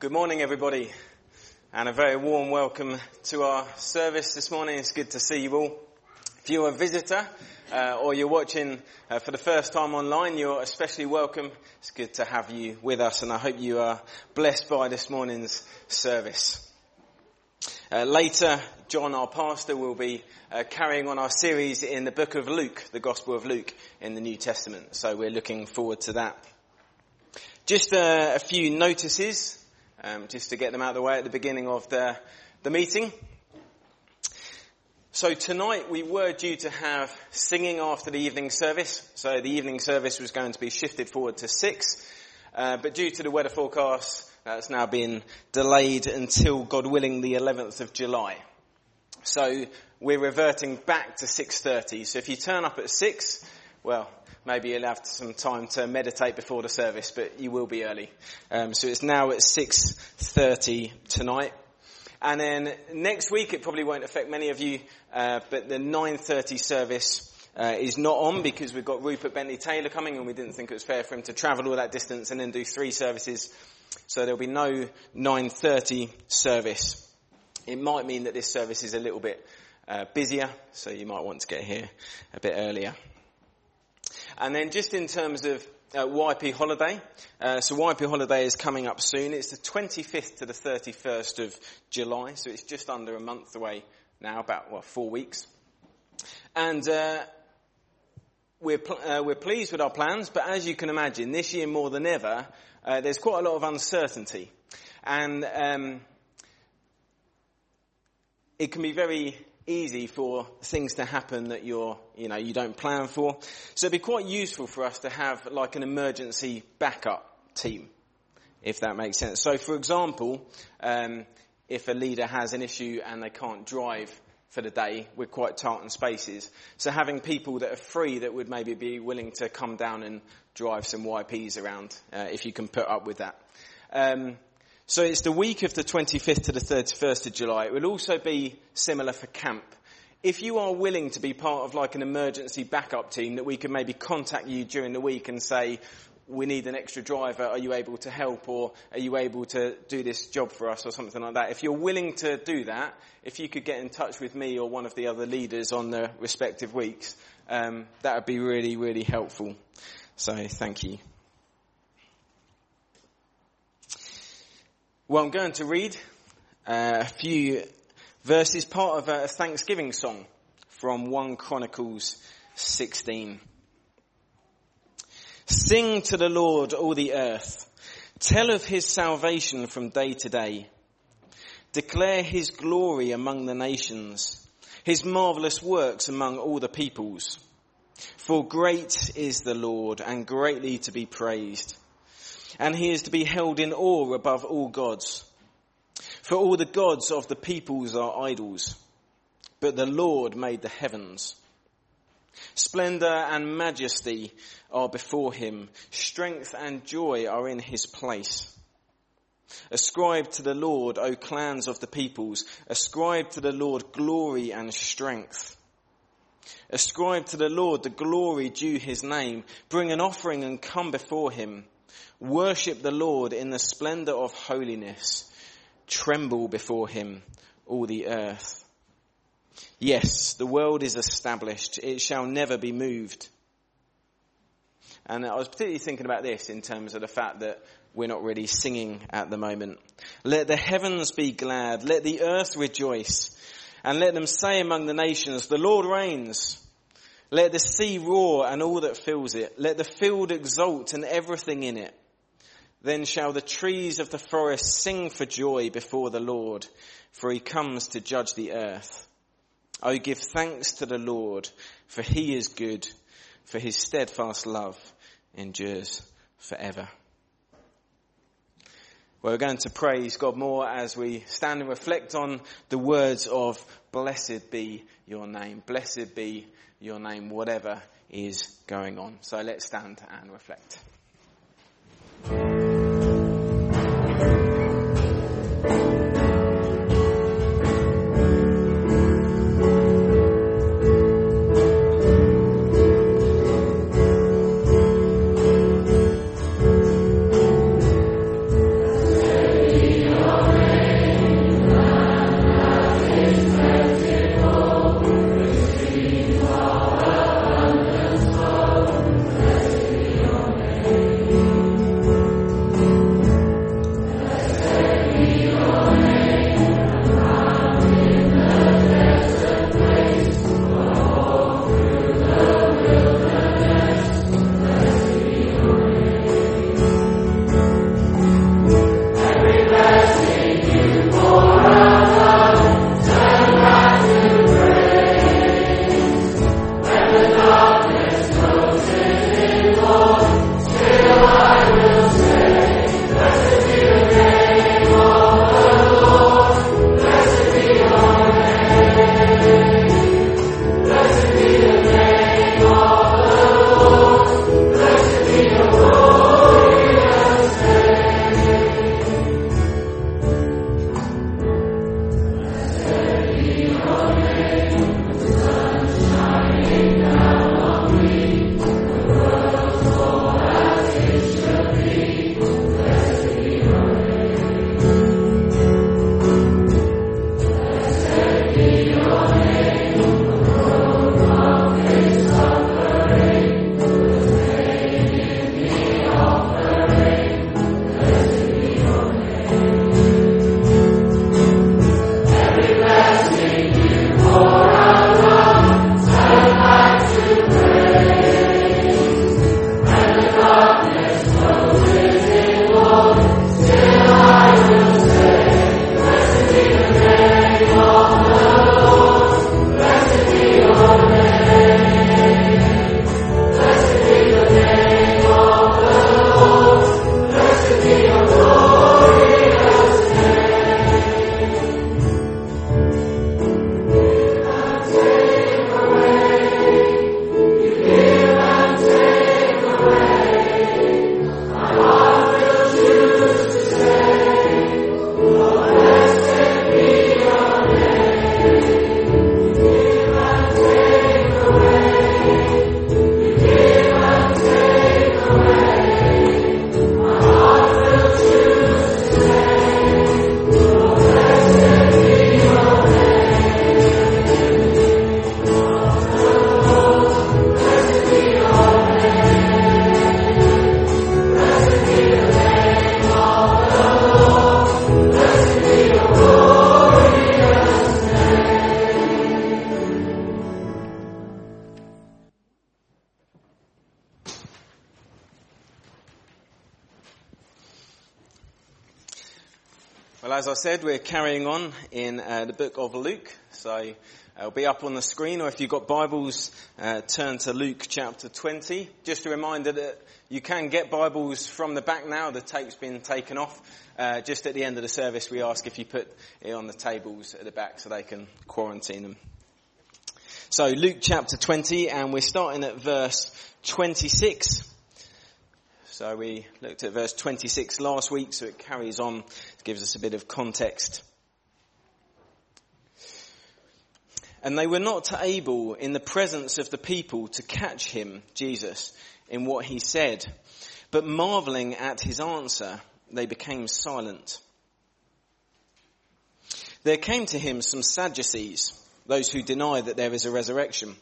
Good morning, everybody, and a very warm welcome to our service this morning. It's good to see you all. If you're a visitor uh, or you're watching uh, for the first time online, you're especially welcome. It's good to have you with us, and I hope you are blessed by this morning's service. Uh, later, John, our pastor, will be uh, carrying on our series in the book of Luke, the Gospel of Luke in the New Testament. So we're looking forward to that. Just uh, a few notices um, just to get them out of the way at the beginning of the, the meeting. So tonight we were due to have singing after the evening service. So the evening service was going to be shifted forward to six, uh, but due to the weather forecast, that's now been delayed until, God willing, the 11th of July. So we're reverting back to 6.30. So if you turn up at 6, well, maybe you'll have some time to meditate before the service, but you will be early. Um, so it's now at 6.30 tonight. And then next week, it probably won't affect many of you, uh, but the 9.30 service uh, is not on because we've got Rupert Bentley Taylor coming and we didn't think it was fair for him to travel all that distance and then do three services. So there'll be no 9.30 service. It might mean that this service is a little bit uh, busier, so you might want to get here a bit earlier. And then just in terms of uh, YP holiday, uh, so YP holiday is coming up soon. It's the 25th to the 31st of July, so it's just under a month away now, about well, four weeks. And uh, we're pl- uh, we're pleased with our plans, but as you can imagine, this year more than ever, uh, there's quite a lot of uncertainty, and um, it can be very easy for things to happen that you're, you know, you don't plan for. So it'd be quite useful for us to have like an emergency backup team, if that makes sense. So for example, um, if a leader has an issue and they can't drive for the day, we're quite tight on spaces. So having people that are free that would maybe be willing to come down and drive some YPs around, uh, if you can put up with that. Um, so it's the week of the 25th to the 31st of July. It will also be similar for camp. If you are willing to be part of like an emergency backup team that we can maybe contact you during the week and say, we need an extra driver, are you able to help or are you able to do this job for us or something like that? If you're willing to do that, if you could get in touch with me or one of the other leaders on the respective weeks, um, that would be really, really helpful. So thank you. Well, I'm going to read uh, a few verses, part of a Thanksgiving song from 1 Chronicles 16. Sing to the Lord, all the earth. Tell of his salvation from day to day. Declare his glory among the nations, his marvelous works among all the peoples. For great is the Lord and greatly to be praised and he is to be held in awe above all gods. For all the gods of the peoples are idols, but the Lord made the heavens. Splendor and majesty are before him. Strength and joy are in his place. Ascribe to the Lord, O clans of the peoples. Ascribe to the Lord glory and strength. Ascribe to the Lord the glory due his name. Bring an offering and come before him. Worship the Lord in the splendor of holiness. Tremble before him, all the earth. Yes, the world is established. It shall never be moved. And I was particularly thinking about this in terms of the fact that we're not really singing at the moment. Let the heavens be glad. Let the earth rejoice. And let them say among the nations, the Lord reigns. Let the sea roar and all that fills it. Let the field exult and everything in it. Then shall the trees of the forest sing for joy before the Lord, for he comes to judge the earth. O give thanks to the Lord, for he is good, for his steadfast love endures forever. We're going to praise God more as we stand and reflect on the words of blessed be your name. Blessed be your name, whatever is going on. So let's stand and reflect. Said, we're carrying on in uh, the book of Luke. So uh, it'll be up on the screen, or if you've got Bibles, uh, turn to Luke chapter 20. Just a reminder that you can get Bibles from the back now. The tape's been taken off. Uh, just at the end of the service, we ask if you put it on the tables at the back so they can quarantine them. So Luke chapter 20, and we're starting at verse 26. So we looked at verse 26 last week, so it carries on, gives us a bit of context. And they were not able in the presence of the people to catch him, Jesus, in what he said, but marveling at his answer, they became silent. There came to him some Sadducees, those who deny that there is a resurrection.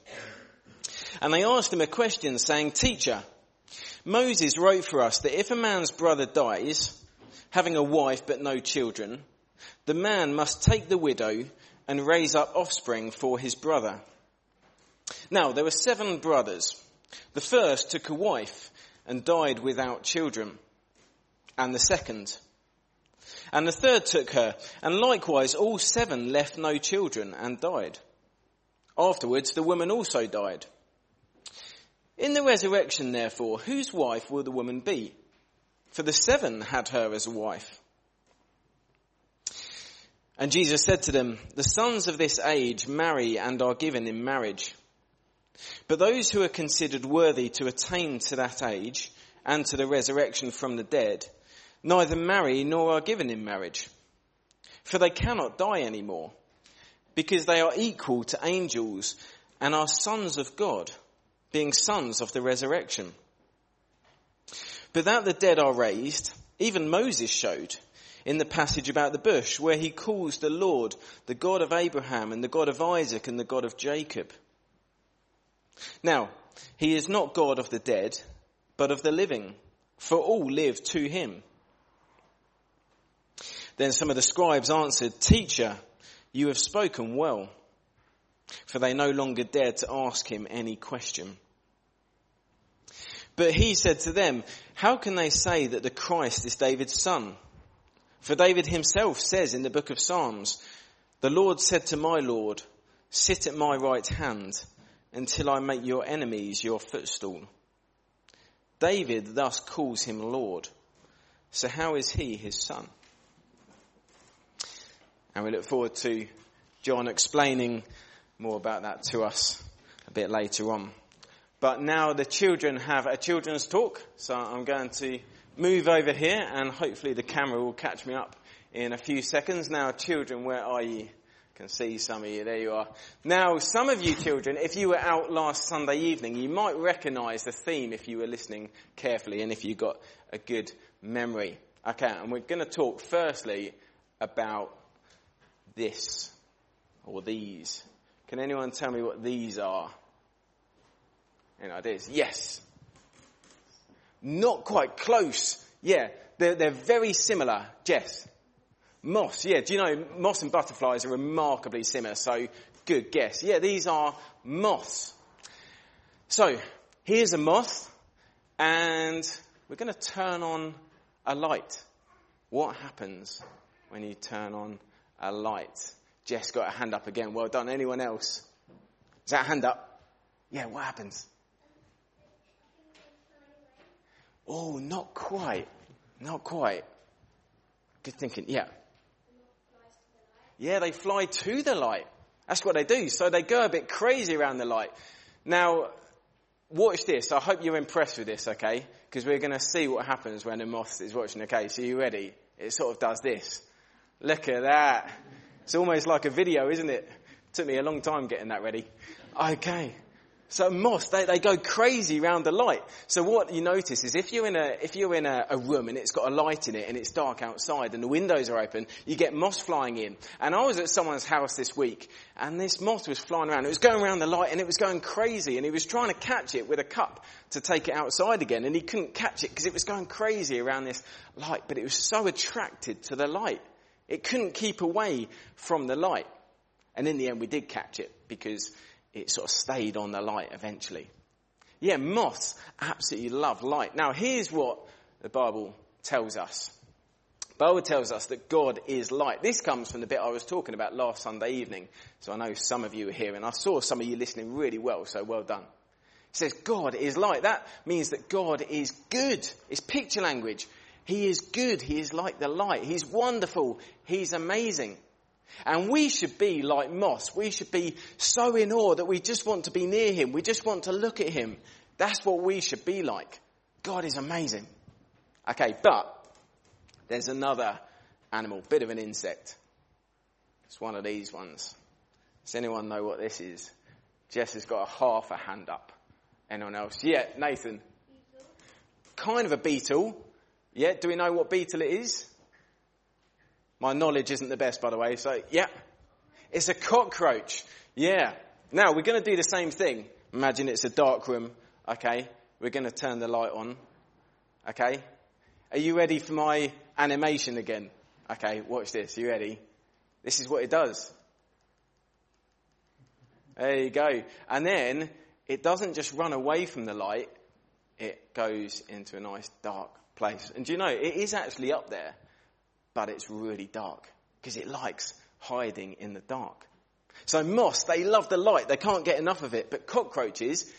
And they asked him a question saying, Teacher, Moses wrote for us that if a man's brother dies, having a wife but no children, the man must take the widow and raise up offspring for his brother. Now, there were seven brothers. The first took a wife and died without children, and the second. And the third took her, and likewise all seven left no children and died. Afterwards, the woman also died. In the resurrection, therefore, whose wife will the woman be? For the seven had her as a wife. And Jesus said to them, The sons of this age marry and are given in marriage. But those who are considered worthy to attain to that age and to the resurrection from the dead, neither marry nor are given in marriage. For they cannot die anymore, because they are equal to angels and are sons of God being sons of the resurrection. But that the dead are raised, even Moses showed in the passage about the bush, where he calls the Lord the God of Abraham and the God of Isaac and the God of Jacob. Now, he is not God of the dead, but of the living, for all live to him. Then some of the scribes answered, Teacher, you have spoken well for they no longer dared to ask him any question. But he said to them, how can they say that the Christ is David's son? For David himself says in the book of Psalms, the Lord said to my Lord, sit at my right hand until I make your enemies your footstool. David thus calls him Lord. So how is he his son? And we look forward to John explaining more about that to us a bit later on. But now the children have a children's talk, so I'm going to move over here and hopefully the camera will catch me up in a few seconds. Now children, where are you? I can see some of you. There you are. Now, some of you children, if you were out last Sunday evening, you might recognize the theme if you were listening carefully and if you got a good memory. Okay, and we're going to talk firstly about this or these. Can anyone tell me what these are? Any ideas? Yes. Not quite close. Yeah, they're, they're very similar. Jess. Moss. Yeah, do you know moss and butterflies are remarkably similar? So good guess. Yeah, these are moths. So here's a moth and we're going to turn on a light. What happens when you turn on a light? Jess got a hand up again. Well done. Anyone else? Is that a hand up? Yeah, what happens? Oh, not quite. Not quite. Good thinking. Yeah. Yeah, they fly to the light. That's what they do. So they go a bit crazy around the light. Now, watch this. I hope you're impressed with this, okay? Because we're going to see what happens when a moth is watching. Okay, so you ready? It sort of does this. Look at that. It's almost like a video, isn't it? Took me a long time getting that ready. Okay. So moths, they, they go crazy around the light. So what you notice is if you're in a, if you're in a, a, room and it's got a light in it and it's dark outside and the windows are open, you get moths flying in. And I was at someone's house this week and this moth was flying around. It was going around the light and it was going crazy and he was trying to catch it with a cup to take it outside again and he couldn't catch it because it was going crazy around this light, but it was so attracted to the light. It couldn't keep away from the light. And in the end, we did catch it because it sort of stayed on the light eventually. Yeah, moths absolutely love light. Now, here's what the Bible tells us. Bible tells us that God is light. This comes from the bit I was talking about last Sunday evening. So I know some of you are here and I saw some of you listening really well, so well done. It says God is light. That means that God is good. It's picture language. He is good. He is like the light. He's wonderful. He's amazing. And we should be like Moss. We should be so in awe that we just want to be near him. We just want to look at him. That's what we should be like. God is amazing. Okay, but there's another animal, bit of an insect. It's one of these ones. Does anyone know what this is? Jess has got a half a hand up. Anyone else? Yeah, Nathan. Beetle. Kind of a beetle. Yeah, do we know what beetle it is? My knowledge isn't the best, by the way, so yeah. It's a cockroach. Yeah. Now, we're going to do the same thing. Imagine it's a dark room. Okay. We're going to turn the light on. Okay. Are you ready for my animation again? Okay, watch this. You ready? This is what it does. There you go. And then it doesn't just run away from the light, it goes into a nice dark place. And do you know, it is actually up there, but it's really dark because it likes hiding in the dark. So moss, they love the light. They can't get enough of it. But cockroaches,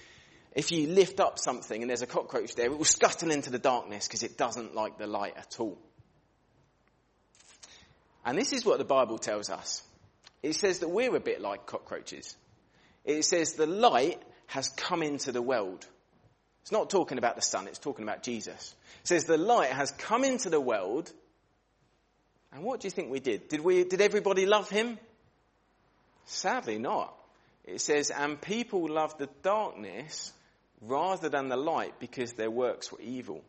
if you lift up something and there's a cockroach there, it will scuttle into the darkness because it doesn't like the light at all. And this is what the Bible tells us. It says that we're a bit like cockroaches. It says the light has come into the world. It's not talking about the sun, it's talking about Jesus. It says the light has come into the world. And what do you think we did? Did we, did everybody love him? Sadly not. It says, and people loved the darkness rather than the light because their works were evil.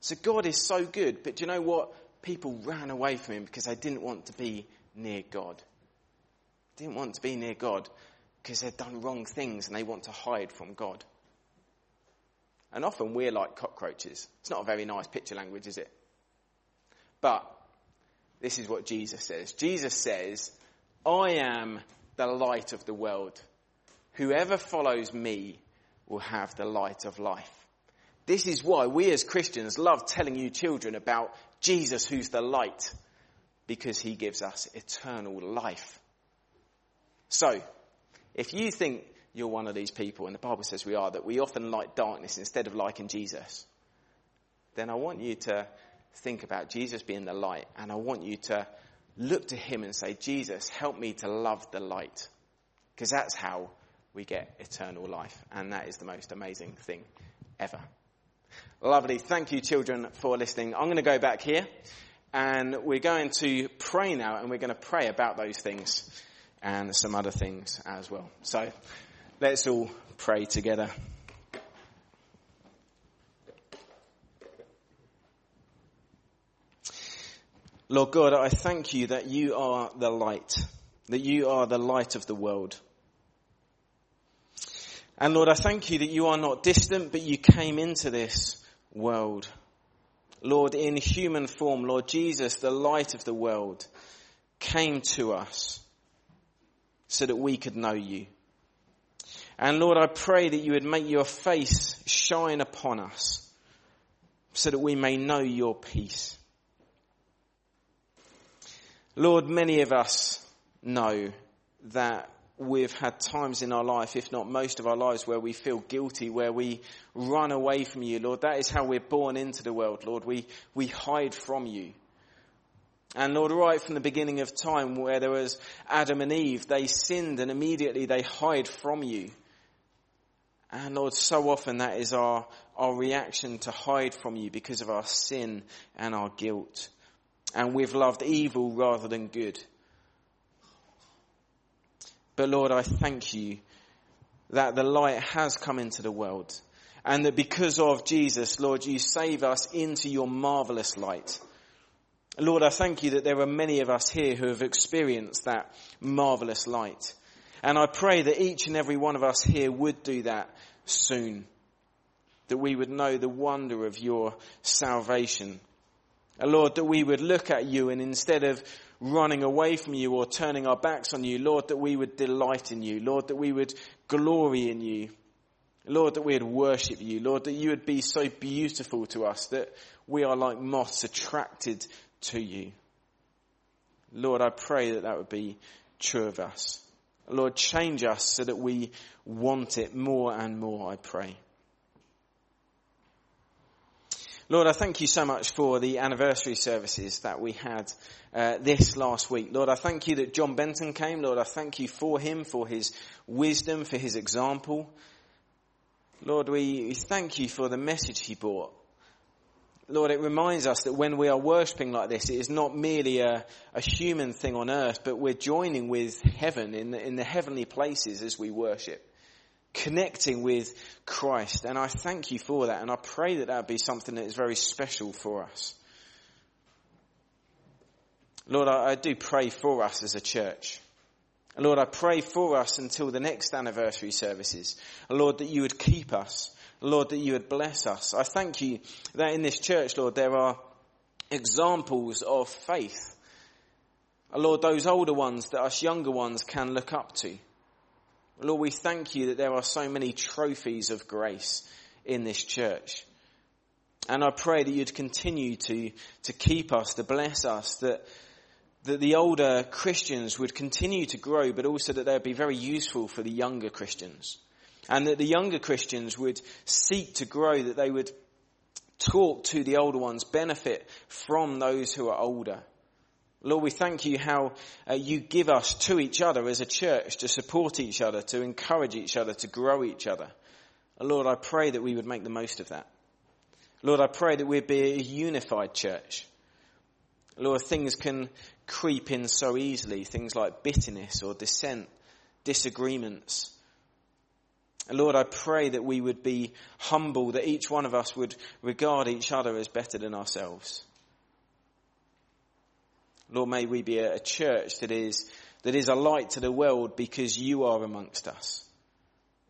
So God is so good, but do you know what? People ran away from him because they didn't want to be near God. Didn't want to be near God because they'd done wrong things and they want to hide from God. And often we're like cockroaches. It's not a very nice picture language, is it? But this is what Jesus says. Jesus says, I am the light of the world. Whoever follows me will have the light of life. This is why we as Christians love telling you children about Jesus who's the light, because he gives us eternal life. So, if you think you're one of these people, and the Bible says we are, that we often like darkness instead of liking Jesus, then I want you to think about Jesus being the light, and I want you to look to him and say, Jesus, help me to love the light. Because that's how we get eternal life. And that is the most amazing thing ever. Lovely. Thank you, children, for listening. I'm going to go back here and we're going to pray now and we're going to pray about those things and some other things as well. So let's all pray together. Lord God, I thank you that you are the light, that you are the light of the world. And Lord, I thank you that you are not distant, but you came into this world. Lord, in human form, Lord Jesus, the light of the world, came to us so that we could know you. And Lord, I pray that you would make your face shine upon us so that we may know your peace. Lord, many of us know that we've had times in our life, if not most of our lives, where we feel guilty, where we run away from you, Lord. That is how we're born into the world, Lord. We, we hide from you. And Lord, right from the beginning of time where there was Adam and Eve, they sinned and immediately they hide from you. And Lord, so often that is our, our reaction to hide from you because of our sin and our guilt. And we've loved evil rather than good. But Lord, I thank you that the light has come into the world and that because of Jesus, Lord, you save us into your marvelous light. Lord, I thank you that there are many of us here who have experienced that marvelous light. And I pray that each and every one of us here would do that soon. That we would know the wonder of your salvation. Lord, that we would look at you and instead of running away from you or turning our backs on you. Lord, that we would delight in you. Lord, that we would glory in you. Lord, that we would worship you. Lord, that you would be so beautiful to us that we are like moths attracted to you. Lord, I pray that that would be true of us. Lord, change us so that we want it more and more, I pray. Lord, I thank you so much for the anniversary services that we had uh, this last week. Lord, I thank you that John Benton came. Lord, I thank you for him, for his wisdom, for his example. Lord, we thank you for the message he brought. Lord, it reminds us that when we are worshipping like this, it is not merely a, a human thing on earth, but we're joining with heaven in the, in the heavenly places as we worship connecting with Christ. And I thank you for that. And I pray that that be something that is very special for us. Lord, I, I do pray for us as a church. Lord, I pray for us until the next anniversary services. Lord, that you would keep us. Lord, that you would bless us. I thank you that in this church, Lord, there are examples of faith. Lord, those older ones that us younger ones can look up to. Lord, we thank you that there are so many trophies of grace in this church. And I pray that you'd continue to, to keep us, to bless us, that, that the older Christians would continue to grow, but also that they'd be very useful for the younger Christians. And that the younger Christians would seek to grow, that they would talk to the older ones, benefit from those who are older. Lord, we thank you how uh, you give us to each other as a church to support each other, to encourage each other, to grow each other. Lord, I pray that we would make the most of that. Lord, I pray that we'd be a unified church. Lord, things can creep in so easily, things like bitterness or dissent, disagreements. Lord, I pray that we would be humble, that each one of us would regard each other as better than ourselves. Lord, may we be a church that is, that is a light to the world because you are amongst us.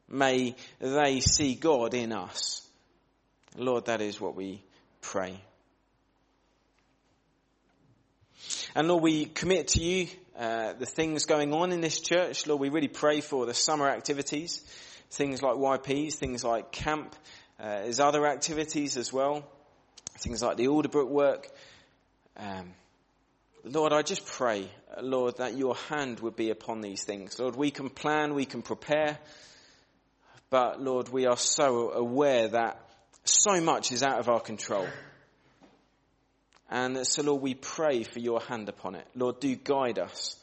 May they see God in us. Lord, that is what we pray. And Lord, we commit to you uh, the things going on in this church. Lord, we really pray for the summer activities, things like YPs, things like camp. Uh, there's other activities as well, things like the Alderbrook work. Um, Lord, I just pray, Lord, that your hand would be upon these things. Lord, we can plan, we can prepare, but Lord, we are so aware that so much is out of our control. And so, Lord, we pray for your hand upon it. Lord, do guide us.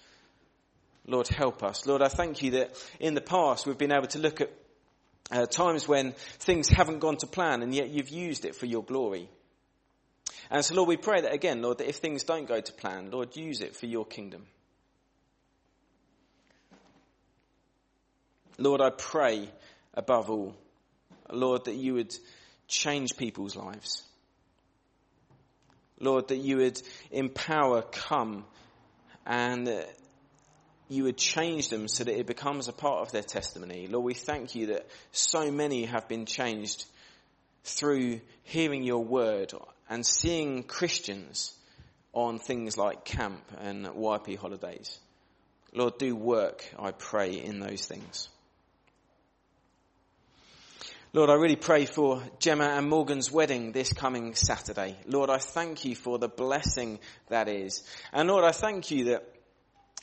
Lord, help us. Lord, I thank you that in the past we've been able to look at uh, times when things haven't gone to plan and yet you've used it for your glory. And so, Lord, we pray that again, Lord, that if things don't go to plan, Lord, use it for your kingdom. Lord, I pray above all, Lord, that you would change people's lives. Lord, that you would empower come and you would change them so that it becomes a part of their testimony. Lord, we thank you that so many have been changed through hearing your word and seeing Christians on things like camp and YP holidays. Lord, do work, I pray, in those things. Lord, I really pray for Gemma and Morgan's wedding this coming Saturday. Lord, I thank you for the blessing that is. And Lord, I thank you that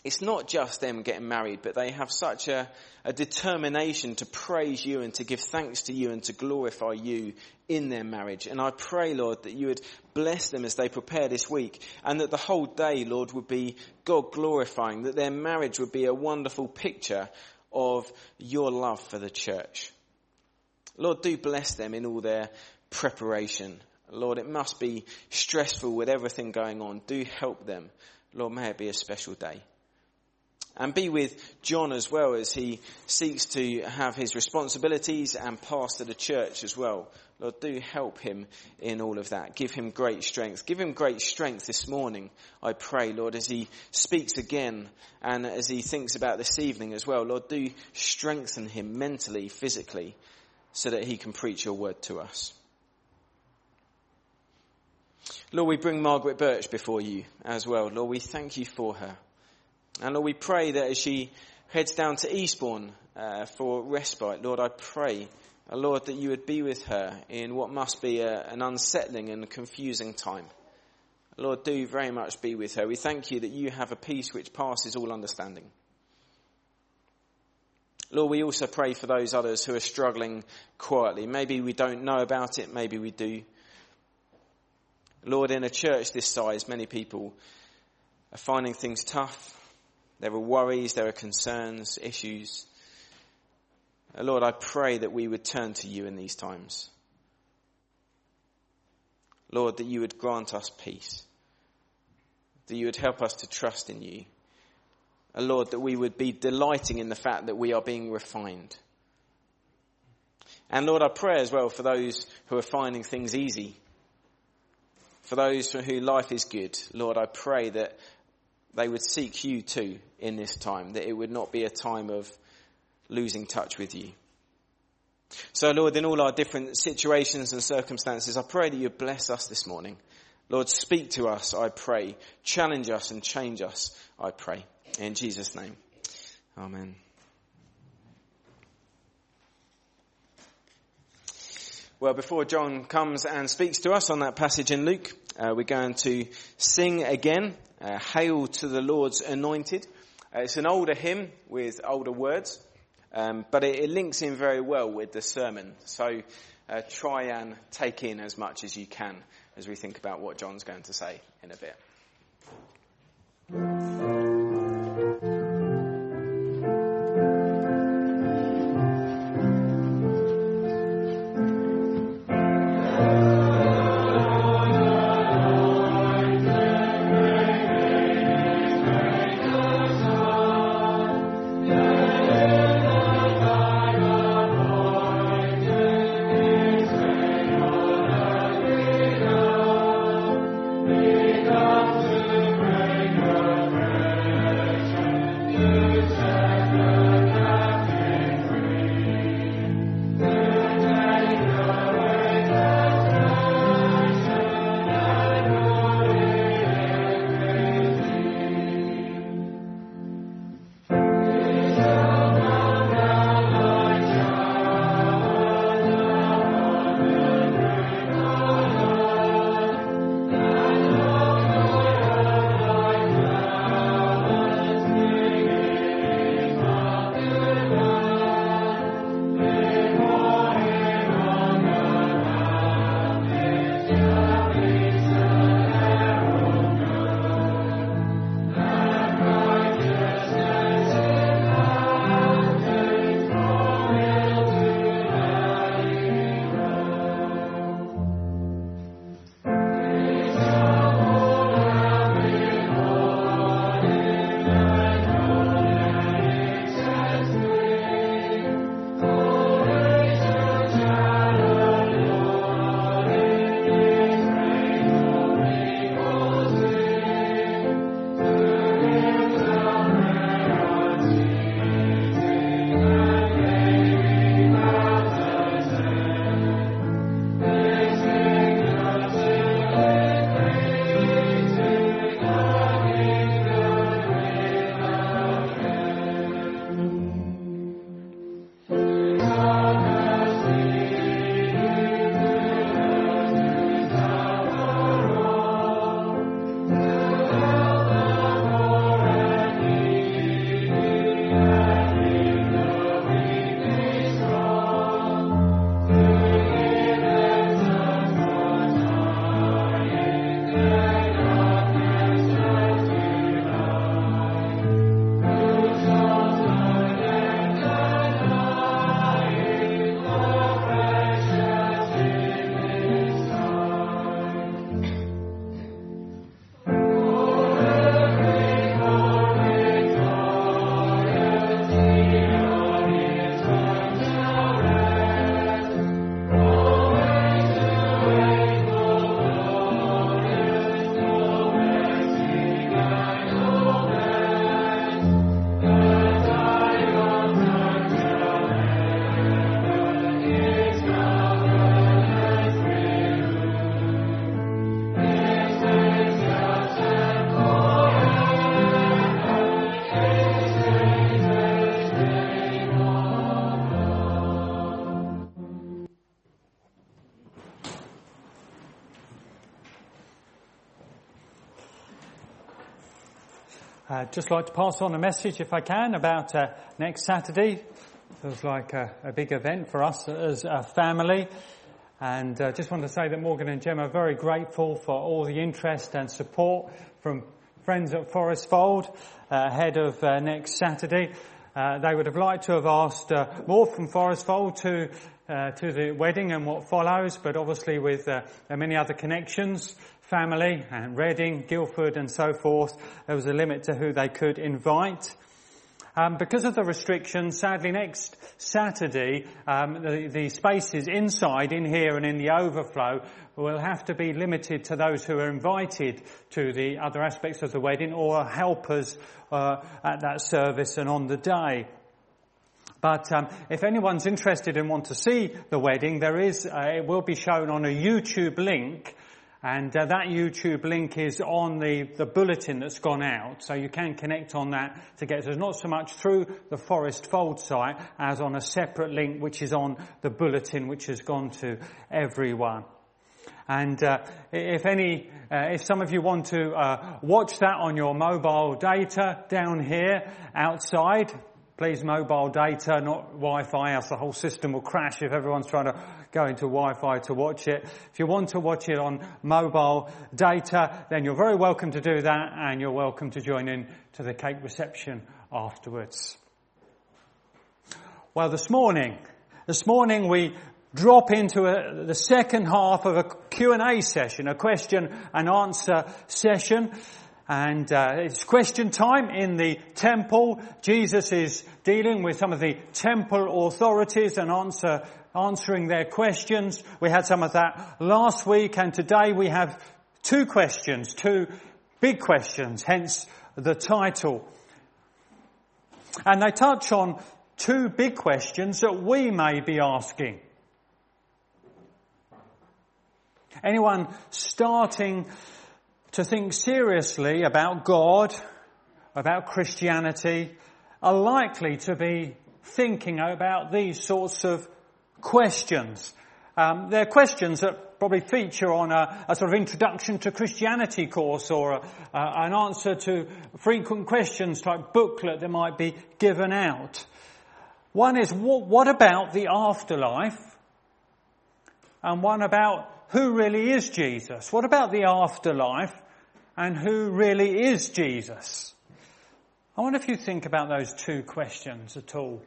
it's not just them getting married, but they have such a, a, determination to praise you and to give thanks to you and to glorify you in their marriage. And I pray, Lord, that you would bless them as they prepare this week and that the whole day, Lord, would be God glorifying, that their marriage would be a wonderful picture of your love for the church. Lord, do bless them in all their preparation. Lord, it must be stressful with everything going on. Do help them. Lord, may it be a special day. And be with John as well as he seeks to have his responsibilities and pastor the church as well. Lord, do help him in all of that. Give him great strength. Give him great strength this morning, I pray, Lord, as he speaks again and as he thinks about this evening as well. Lord, do strengthen him mentally, physically, so that he can preach your word to us. Lord, we bring Margaret Birch before you as well. Lord, we thank you for her. And Lord, we pray that as she heads down to Eastbourne uh, for respite, Lord, I pray, uh, Lord, that you would be with her in what must be a, an unsettling and confusing time. Lord, do very much be with her. We thank you that you have a peace which passes all understanding. Lord, we also pray for those others who are struggling quietly. Maybe we don't know about it, maybe we do. Lord, in a church this size, many people are finding things tough. There are worries, there are concerns, issues. Lord, I pray that we would turn to you in these times. Lord, that you would grant us peace. That you would help us to trust in you. Lord, that we would be delighting in the fact that we are being refined. And Lord, I pray as well for those who are finding things easy. For those for whom life is good, Lord, I pray that they would seek you too in this time, that it would not be a time of losing touch with you. So Lord, in all our different situations and circumstances, I pray that you bless us this morning. Lord, speak to us, I pray. Challenge us and change us, I pray. In Jesus' name. Amen. Well, before John comes and speaks to us on that passage in Luke, uh, we're going to sing again, uh, Hail to the Lord's Anointed. Uh, it's an older hymn with older words, um, but it, it, links in very well with the sermon. So uh, try and take in as much as you can as we think about what John's going to say in a bit. Uh, just like to pass on a message, if I can, about uh, next Saturday. It feels like a, a, big event for us as a family. And uh, just want to say that Morgan and Gemma are very grateful for all the interest and support from friends at Forest Fold uh, ahead of uh, next Saturday. Uh, they would have liked to have asked more from Forest Fold to to the wedding and what follows, but obviously with many other connections, family and Reading, Guildford and so forth, there was a limit to who they could invite. Um, because of the restrictions, sadly next Saturday, um, the, the, spaces inside, in here and in the overflow will have to be limited to those who are invited to the other aspects of the wedding or helpers uh, at that service and on the day. But um, if anyone's interested and want to see the wedding, there is uh, it will be shown on a YouTube link and uh, that YouTube link is on the, the bulletin that's gone out, so you can connect on that to get. It's not so much through the Forest Fold site as on a separate link which is on the bulletin which has gone to everyone. And uh, if any, uh, if some of you want to uh, watch that on your mobile data down here outside, please mobile data, not Wi-Fi, else the whole system will crash if everyone's trying to go into Wi-Fi to watch it. If you want to watch it on mobile data, then you're very welcome to do that and you're welcome to join in to the cake reception afterwards. Well, this morning, this morning we drop into a, the second half of a Q&A session, a question and answer session. And uh, it's question time in the temple. Jesus is dealing with some of the temple authorities and answer, answering their questions. We had some of that last week, and today we have two questions, two big questions, hence the title. And they touch on two big questions that we may be asking. Anyone starting to think seriously about God, about Christianity, are likely to be thinking about these sorts of questions. Um, they're questions that probably feature on a, a, sort of introduction to Christianity course or a, an answer to frequent questions type booklet that might be given out. One is, what, what about the afterlife? And one about who really is Jesus? What about the afterlife and who really is Jesus? I wonder if you think about those two questions at all.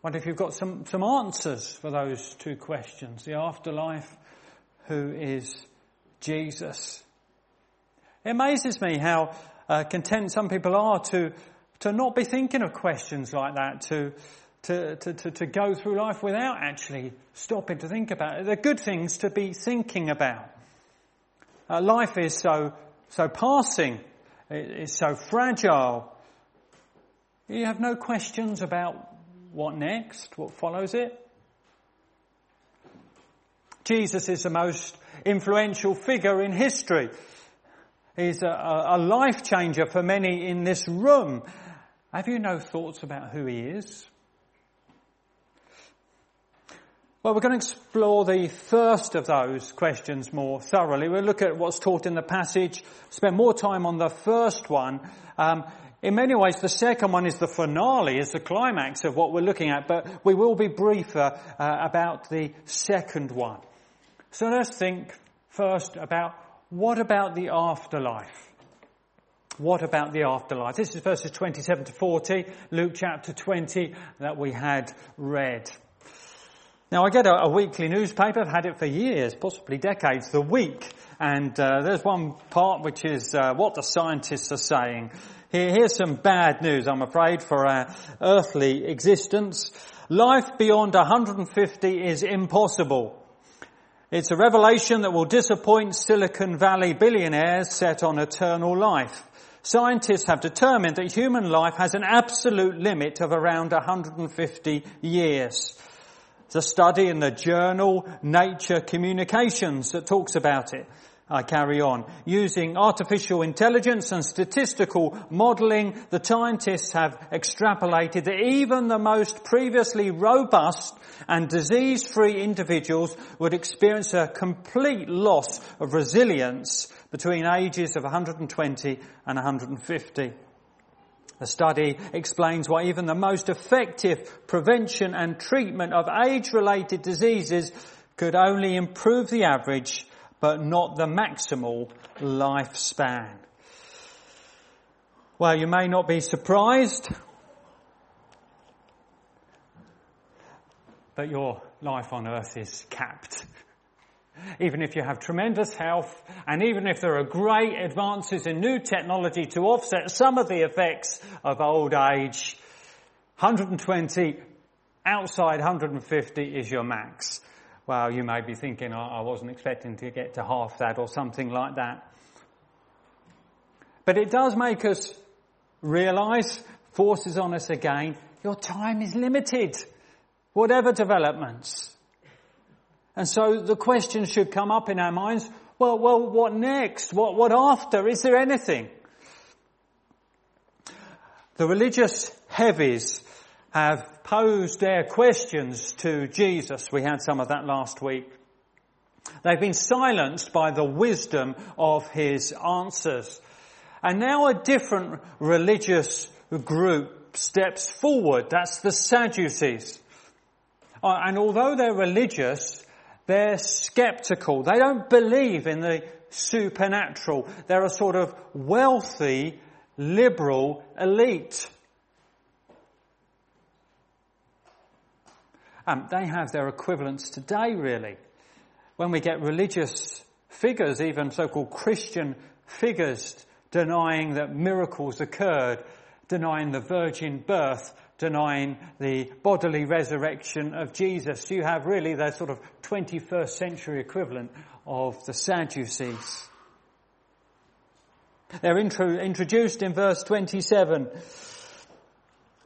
Wonder if you've got some, some answers for those two questions. The afterlife, who is Jesus? It amazes me how uh, content some people are to, to not be thinking of questions like that, to, to, to, to, to go through life without actually stopping to think about it. They're good things to be thinking about. Uh, life is so, so passing. It's so fragile. You have no questions about what next, what follows it. Jesus is the most influential figure in history. He's a, a life changer for many in this room. Have you no thoughts about who he is? Well, we're going to explore the first of those questions more thoroughly. We'll look at what's taught in the passage, spend more time on the first one. Um, in many ways, the second one is the finale, is the climax of what we're looking at, but we will be briefer uh, about the second one. So let's think first about what about the afterlife? What about the afterlife? This is verses 27 to 40, Luke chapter 20 that we had read. Now I get a, a, weekly newspaper, I've had it for years, possibly decades, The Week, and uh, there's one part which is uh, what the scientists are saying. Here, here's some bad news, I'm afraid, for our earthly existence. Life beyond 150 is impossible. It's a revelation that will disappoint Silicon Valley billionaires set on eternal life. Scientists have determined that human life has an absolute limit of around 150 years. There's a study in the journal Nature Communications that talks about it. I carry on. Using artificial intelligence and statistical modeling, the scientists have extrapolated that even the most previously robust and disease-free individuals would experience a complete loss of resilience between ages of 120 and 150. The study explains why even the most effective prevention and treatment of age-related diseases could only improve the average but not the maximal lifespan. Well, you may not be surprised, but your life on earth is capped. Even if you have tremendous health, and even if there are great advances in new technology to offset some of the effects of old age, 120 outside 150 is your max. Well, you may be thinking, I wasn't expecting to get to half that or something like that. But it does make us realize, forces on us again, your time is limited. Whatever developments. And so the question should come up in our minds, well, well, what next? What, what after? Is there anything? The religious heavies have posed their questions to Jesus. We had some of that last week. They've been silenced by the wisdom of his answers. And now a different religious group steps forward. That's the Sadducees. Uh, and although they're religious, they're skeptical. They don't believe in the supernatural. They're a sort of wealthy, liberal elite. Um, they have their equivalents today, really. When we get religious figures, even so-called Christian figures, denying that miracles occurred, denying the virgin birth, denying the bodily resurrection of Jesus. You have really the sort of 21st century equivalent of the Sadducees. They're intro- introduced in verse 27.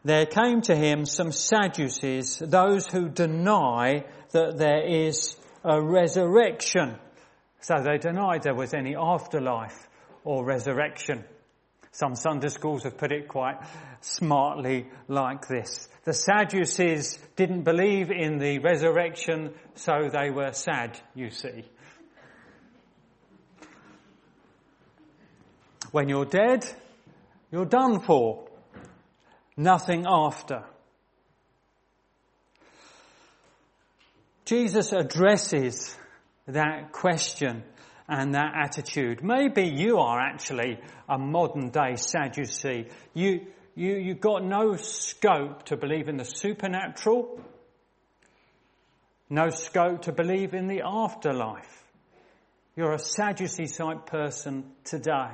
There came to him some Sadducees, those who deny that there is a resurrection. So they denied there was any afterlife or resurrection. Some Sunday schools have put it quite smartly like this. The Sadducees didn't believe in the resurrection, so they were sad, you see. When you're dead, you're done for. Nothing after. Jesus addresses that question and that attitude. Maybe you are actually a modern day Sadducee. You, you, you've got no scope to believe in the supernatural, no scope to believe in the afterlife. You're a Sadducee type person today.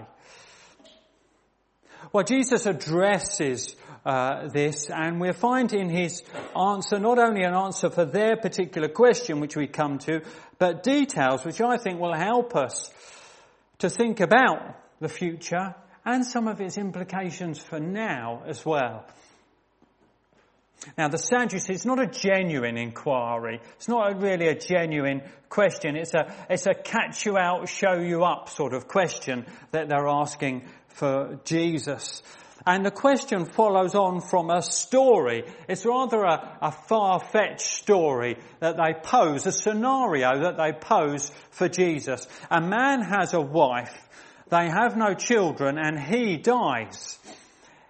Well, Jesus addresses uh, this, and we find in his answer not only an answer for their particular question, which we come to, but details which I think will help us to think about the future and some of its implications for now as well. Now the Sadducees, it's not a genuine inquiry. It's not a really a genuine question. It's a, it's a catch you out, show you up sort of question that they're asking for Jesus. And the question follows on from a story. It's rather a, a far-fetched story that they pose, a scenario that they pose for Jesus. A man has a wife, they have no children, and he dies.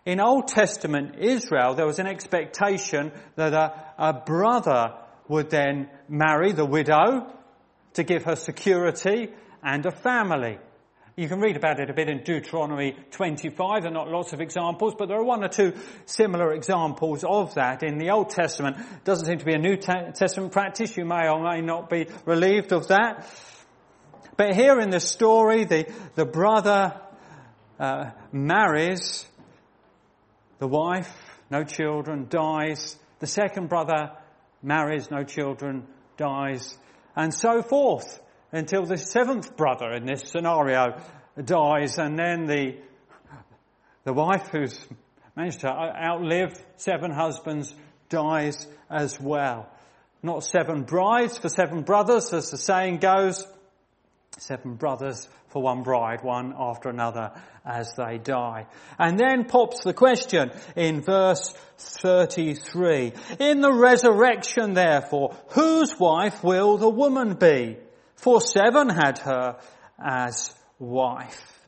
In Old Testament Israel, there was an expectation that a, a brother would then marry the widow to give her security and a family. You can read about it a bit in Deuteronomy 25. There are not lots of examples, but there are one or two similar examples of that in the Old Testament. It doesn't seem to be a New Testament practice. You may or may not be relieved of that. But here in the story, the, the brother uh, marries the wife, no children, dies. The second brother marries, no children, dies, and so forth until the seventh brother in this scenario dies and then the, the wife who's managed to outlive seven husbands dies as well. Not seven brides for seven brothers, as the saying goes. Seven brothers for one bride, one after another as they die. And then pops the question in verse 33. In the resurrection therefore, whose wife will the woman be? For seven had her as wife.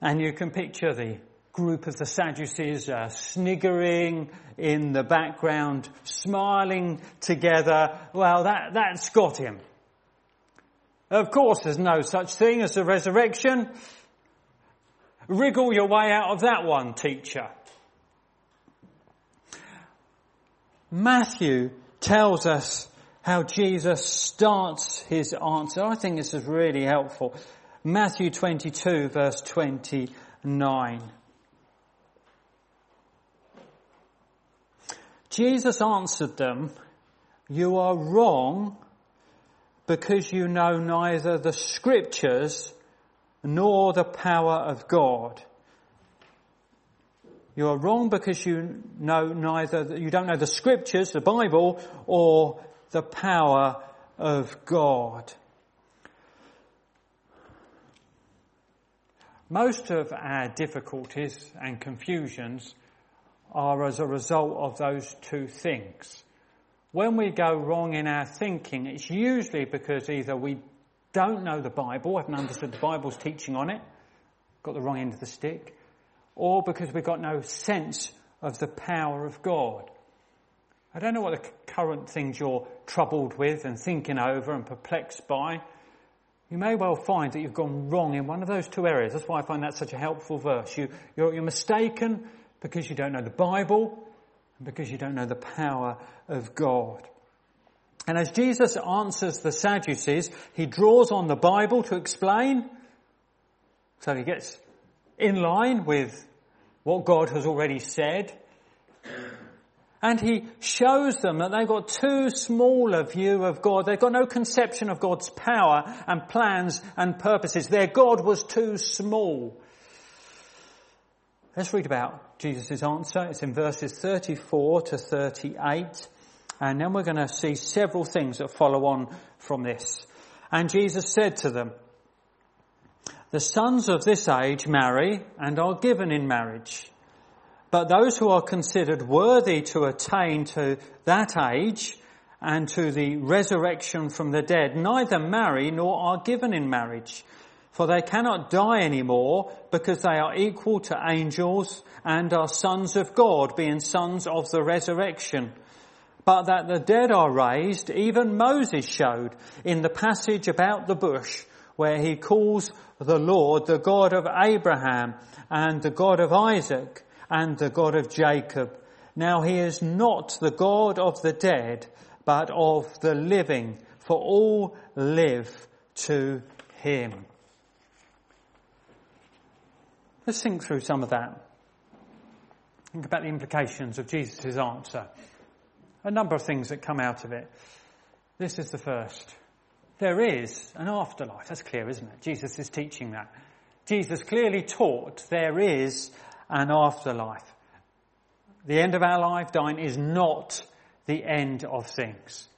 And you can picture the group of the Sadducees uh, sniggering in the background, smiling together. Well, that, that's got him. Of course, there's no such thing as a resurrection. Wriggle your way out of that one, teacher. Matthew tells us how Jesus starts his answer. I think this is really helpful. Matthew 22 verse 29. Jesus answered them, you are wrong because you know neither the scriptures nor the power of God. You are wrong because you know neither, you don't know the scriptures, the Bible, or the power of God. Most of our difficulties and confusions are as a result of those two things. When we go wrong in our thinking, it's usually because either we don't know the Bible, haven't understood the Bible's teaching on it, got the wrong end of the stick, or because we've got no sense of the power of God. I don't know what the current things you're troubled with and thinking over and perplexed by. You may well find that you've gone wrong in one of those two areas. That's why I find that such a helpful verse. You, you're, you're mistaken because you don't know the Bible and because you don't know the power of God. And as Jesus answers the Sadducees, he draws on the Bible to explain. So he gets in line with what God has already said. And he shows them that they've got too small a view of God. They've got no conception of God's power and plans and purposes. Their God was too small. Let's read about Jesus' answer. It's in verses 34 to 38. And then we're going to see several things that follow on from this. And Jesus said to them, the sons of this age marry and are given in marriage. But those who are considered worthy to attain to that age and to the resurrection from the dead neither marry nor are given in marriage. For they cannot die anymore because they are equal to angels and are sons of God, being sons of the resurrection but that the dead are raised, even Moses showed in the passage about the bush where he calls the Lord the God of Abraham and the God of Isaac and the God of Jacob. Now he is not the God of the dead, but of the living, for all live to him. Let's think through some of that. Think about the implications of Jesus' answer a number of things that come out of it. This is the first. There is an afterlife. That's clear, isn't it? Jesus is teaching that. Jesus clearly taught there is an afterlife. The end of our life, dying, is not the end of things.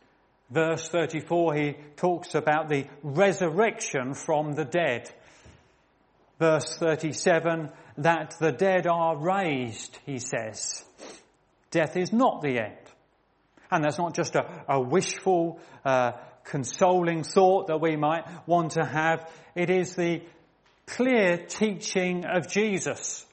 Verse 34, he talks about the resurrection from the dead. Verse 37, that the dead are raised, he says. Death is not the end. And that's not just a, a wishful, uh, consoling thought that we might want to have. It is the clear teaching of Jesus.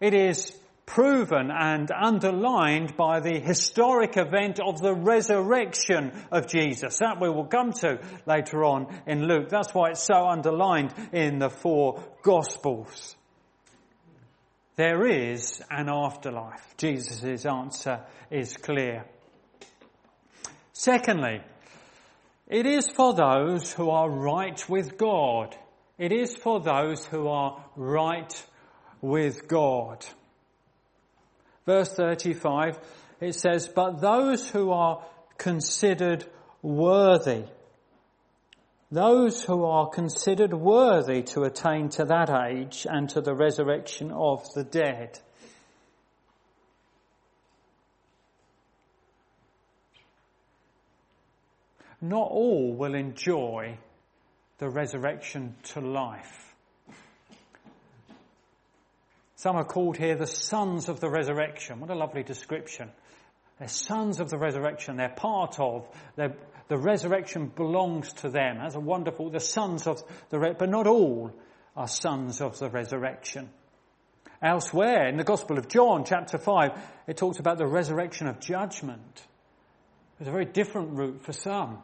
It is proven and underlined by the historic event of the resurrection of Jesus. That we will come to later on in Luke. That's why it's so underlined in the four Gospels. There is an afterlife. Jesus' answer is clear. Secondly, it is for those who are right with God. It is for those who are right with God. Verse 35, it says, but those who are considered worthy, those who are considered worthy to attain to that age and to the resurrection of the dead. not all will enjoy the resurrection to life. Some are called here the sons of the resurrection. What a lovely description. They're sons of the resurrection. They're part of, they're The resurrection belongs to them. That's a wonderful, the sons of the, but not all are sons of the resurrection. Elsewhere in the Gospel of John, chapter 5, it talks about the resurrection of judgment. There's a very different route for some.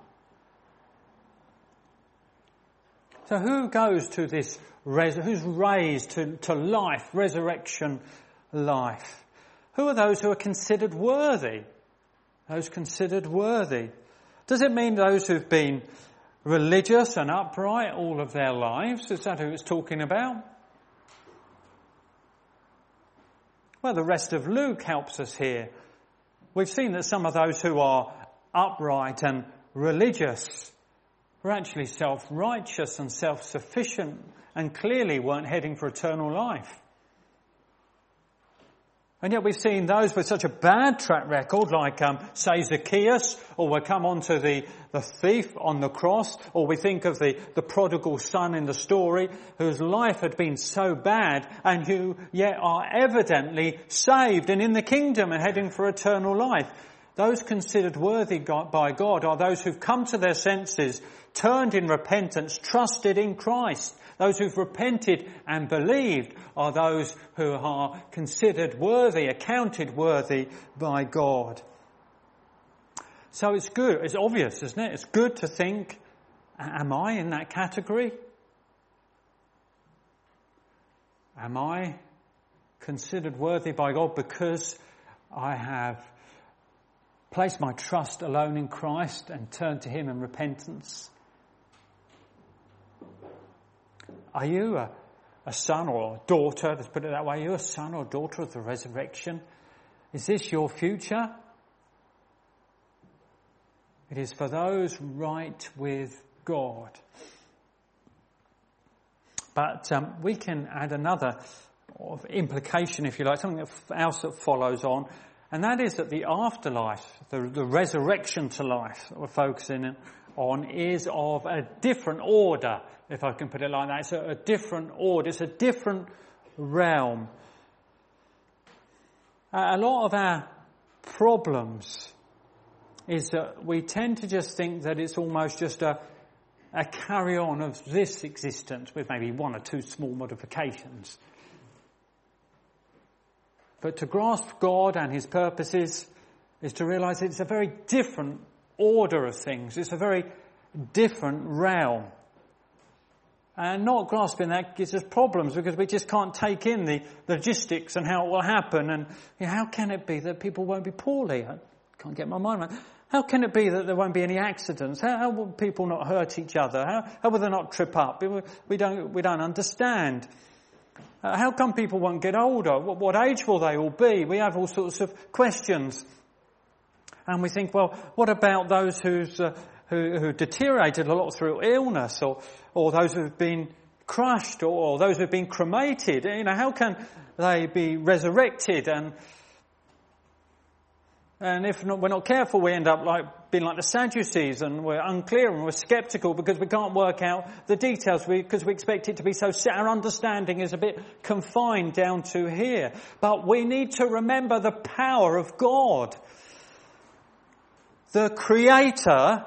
So who goes to this, res- who's raised to, to life, resurrection life? Who are those who are considered worthy? Those considered worthy. Does it mean those who've been religious and upright all of their lives? Is that who it's talking about? Well, the rest of Luke helps us here. We've seen that some of those who are upright and religious were actually self-righteous and self-sufficient and clearly weren't heading for eternal life. And yet we've seen those with such a bad track record, like um, say Zacchaeus, or we come on to the, the thief on the cross, or we think of the, the prodigal son in the story, whose life had been so bad, and who yet are evidently saved and in the kingdom and heading for eternal life. Those considered worthy by God are those who've come to their senses, turned in repentance, trusted in Christ. Those who've repented and believed are those who are considered worthy, accounted worthy by God. So it's good, it's obvious, isn't it? It's good to think, am I in that category? Am I considered worthy by God because I have place my trust alone in Christ and turn to Him in repentance? Are you a, a son or a daughter, let's put it that way, are you a son or daughter of the resurrection? Is this your future? It is for those right with God. But um, we can add another implication, if you like, something else that follows on, and that is that the afterlife, the, the resurrection to life that we're focusing on is of a different order, if I can put it like that. It's a, a different order. It's a different realm. A lot of our problems is that we tend to just think that it's almost just a, a carry on of this existence with maybe one or two small modifications. But to grasp God and His purposes is to realize it's a very different order of things. It's a very different realm. And not grasping that gives us problems because we just can't take in the logistics and how it will happen. And you know, how can it be that people won't be poorly? I can't get my mind around. How can it be that there won't be any accidents? How, how will people not hurt each other? How, how will they not trip up? We don't, we don't understand. Uh, how come people won't get older? What, what age will they all be? We have all sorts of questions. And we think, well, what about those who's, uh, who, who deteriorated a lot through illness or, or those who've been crushed or, or those who've been cremated? You know, how can they be resurrected and and if not, we're not careful, we end up like being like the Sadducees and we're unclear and we're skeptical because we can't work out the details because we, expect it to be so. Our understanding is a bit confined down to here. But we need to remember the power of God. The Creator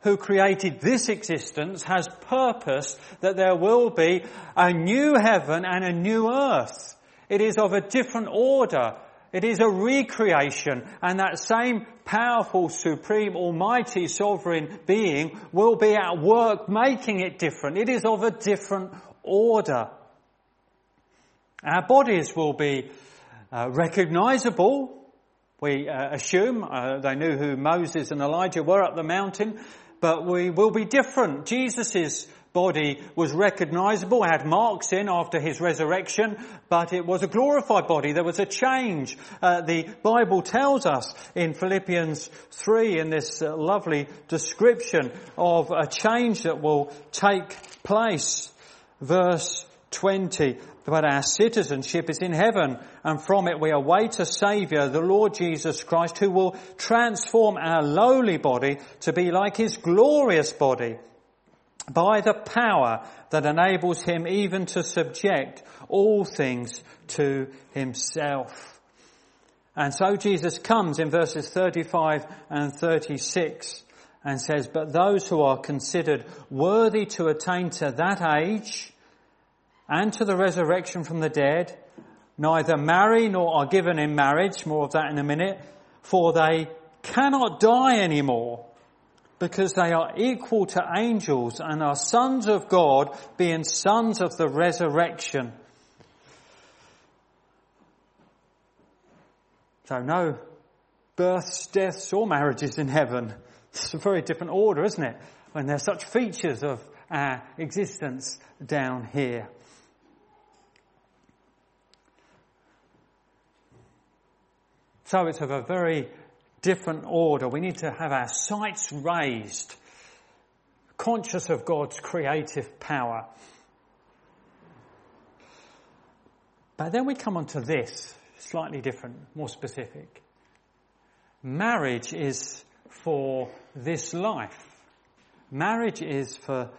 who created this existence has purpose that there will be a new heaven and a new earth. It is of a different order. It is a recreation and that same powerful, supreme, almighty, sovereign being will be at work making it different. It is of a different order. Our bodies will be uh, recognizable. We uh, assume uh, they knew who Moses and Elijah were up the mountain, but we will be different. Jesus' body was recognizable, had marks in after his resurrection, but it was a glorified body. There was a change. Uh, the Bible tells us in Philippians 3 in this uh, lovely description of a change that will take place. Verse 20, but our citizenship is in heaven, and from it we await a Saviour, the Lord Jesus Christ, who will transform our lowly body to be like His glorious body by the power that enables him even to subject all things to himself. And so Jesus comes in verses 35 and 36 and says, but those who are considered worthy to attain to that age and to the resurrection from the dead, neither marry nor are given in marriage, more of that in a minute, for they cannot die anymore because they are equal to angels and are sons of God, being sons of the resurrection. So no births, deaths or marriages in heaven. It's a very different order, isn't it? When there's such features of our existence down here. So it's of a very different order. We need to have our sights raised, conscious of God's creative power. But then we come on to this, slightly different, more specific. Marriage is for this life. Marriage is for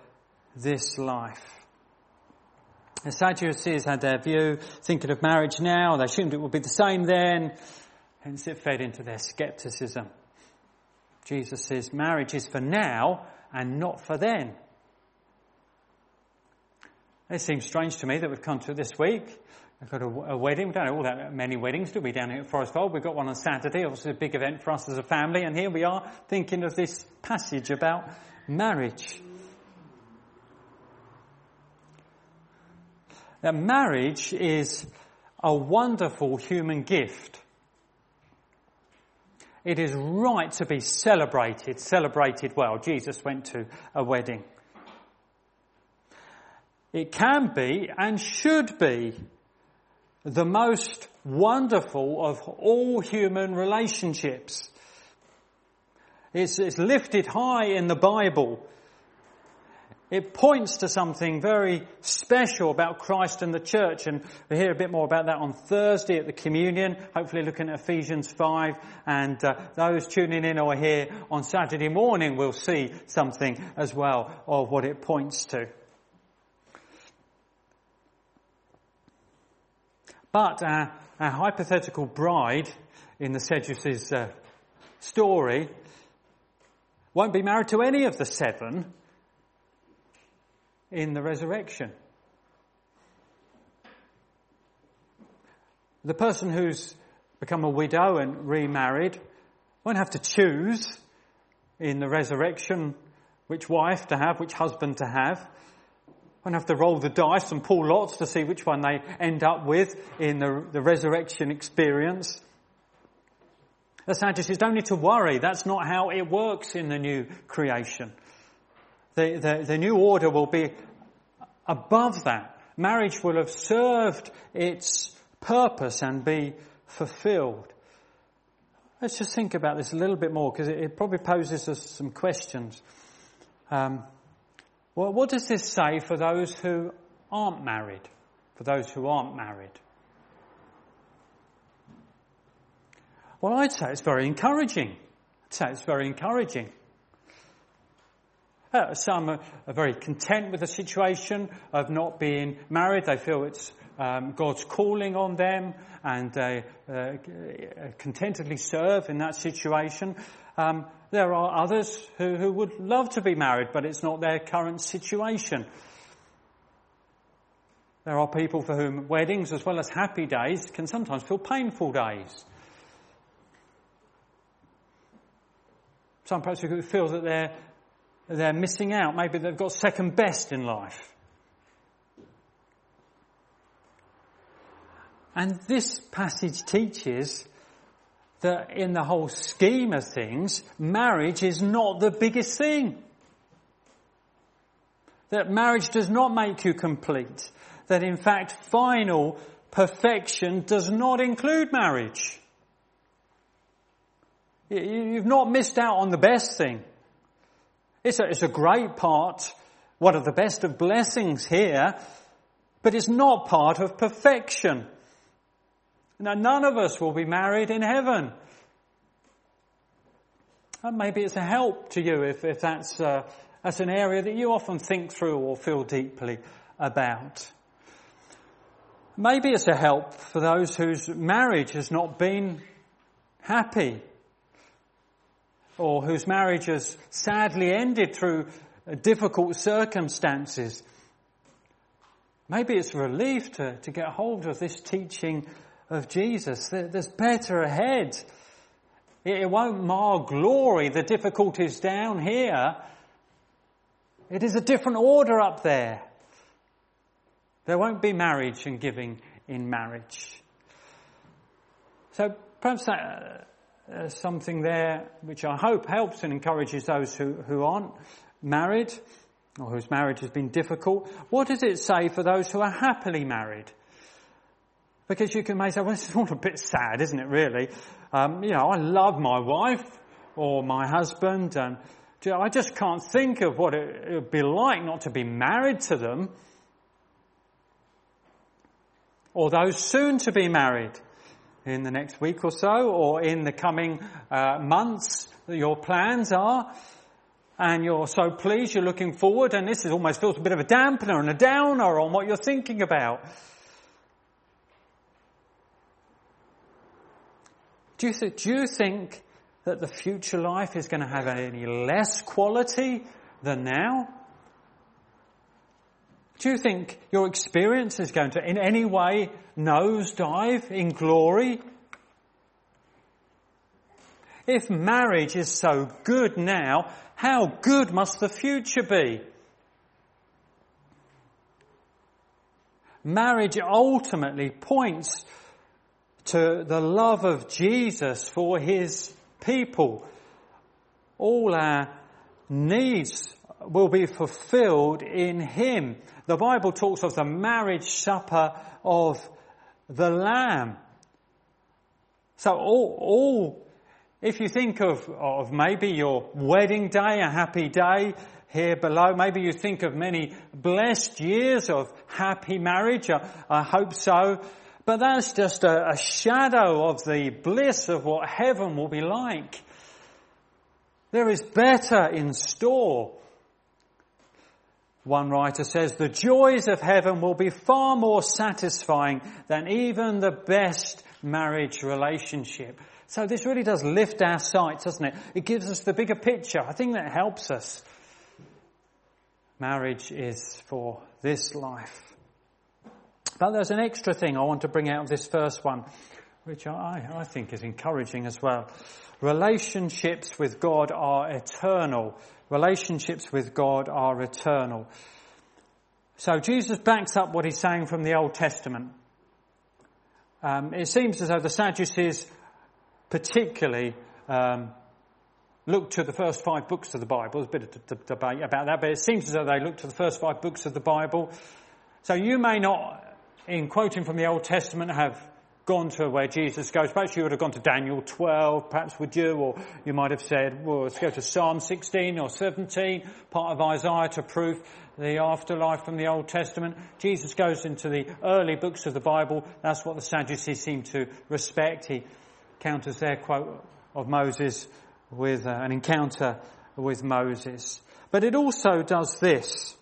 this life. The Sadducees had their view, thinking of marriage now, they assumed it would be the same then, hence it fed into their skepticism. Jesus says marriage is for now and not for then. It seems strange to me that we've come to this week We've got a, a, wedding. We don't have all that many weddings, do we, down here at Forest Fold? We've got one on Saturday, obviously a big event for us as a family, and here we are thinking of this passage about marriage. That marriage is a wonderful human gift. It is right to be celebrated, celebrated well. Jesus went to a wedding. It can be and should be the most wonderful of all human relationships. It's, it's, lifted high in the Bible. It points to something very special about Christ and the church, and we'll hear a bit more about that on Thursday at the communion, hopefully looking at Ephesians 5, and uh, those tuning in or here on Saturday morning will see something as well of what it points to. But our, our hypothetical bride in the Sadducees' uh, story won't be married to any of the seven in the resurrection. The person who's become a widow and remarried won't have to choose in the resurrection which wife to have, which husband to have won't have to roll the dice and pull lots to see which one they end up with in the, the resurrection experience. The Sadducees don't need to worry. That's not how it works in the new creation. The, the, the new order will be above that. Marriage will have served its purpose and be fulfilled. Let's just think about this a little bit more because it, it probably poses us some questions. Um, well, what does this say for those who aren't married? For those who aren't married? Well, I'd say it's very encouraging. I'd say it's very encouraging. Uh, some are, very content with the situation of not being married. They feel it's um, God's calling on them and they uh, contentedly serve in that situation. Um, there are others who, who would love to be married, but it's not their current situation. There are people for whom weddings, as well as happy days, can sometimes feel painful days. Some people feel that they're, they're missing out. Maybe they've got second best in life. And this passage teaches that in the whole scheme of things, marriage is not the biggest thing. That marriage does not make you complete. That in fact, final perfection does not include marriage. You've not missed out on the best thing. It's a, it's a great part, one of the best of blessings here, but it's not part of perfection. Now, none of us will be married in heaven. And maybe it's a help to you if, if that's, uh, that's an area that you often think through or feel deeply about. Maybe it's a help for those whose marriage has not been happy. Or whose marriage has sadly ended through uh, difficult circumstances. Maybe it's relief to, to get hold of this teaching of Jesus. There's better ahead. It won't mar glory, the difficulties down here. It is a different order up there. There won't be marriage and giving in marriage. So perhaps that, uh, uh, something there which I hope helps and encourages those who, who aren't married or whose marriage has been difficult. What does it say for those who are happily married? Because you can may say, well, it's all a bit sad, isn't it, really? Um, you know, I love my wife or my husband and I just can't think of what it would be like not to be married to them. Or those soon to be married in the next week or so or in the coming uh, months your plans are and you're so pleased you're looking forward and this is almost feels a bit of a dampener and a downer on what you're thinking about. Do you, th- do you think that the future life is going to have any less quality than now? Do you think your experience is going to in any way nosedive in glory? If marriage is so good now, how good must the future be? Marriage ultimately points to the love of Jesus for his people. All our needs will be fulfilled in him. The Bible talks of the marriage supper of the Lamb. So all, all if you think of, of maybe your wedding day, a happy day here below, maybe you think of many blessed years of happy marriage. I, I hope so. But that's just a, a shadow of the bliss of what heaven will be like. There is better in store. One writer says, the joys of heaven will be far more satisfying than even the best marriage relationship. So this really does lift our sights, doesn't it? It gives us the bigger picture. I think that helps us. Marriage is for this life. But there's an extra thing I want to bring out of this first one, which I, I think is encouraging as well. Relationships with God are eternal. Relationships with God are eternal. So Jesus backs up what he's saying from the Old Testament. Um, it seems as though the Sadducees particularly um, look to the first five books of the Bible. There's a bit of d- debate about that, but it seems as though they look to the first five books of the Bible. So you may not in quoting from the Old Testament, have gone to where Jesus goes. Perhaps you would have gone to Daniel 12, perhaps would you? Or you might have said, well, let's go to Psalm 16 or 17, part of Isaiah to prove the afterlife from the Old Testament. Jesus goes into the early books of the Bible. That's what the Sadducees seem to respect. He counters their quote of Moses with uh, an encounter with Moses. But it also does this.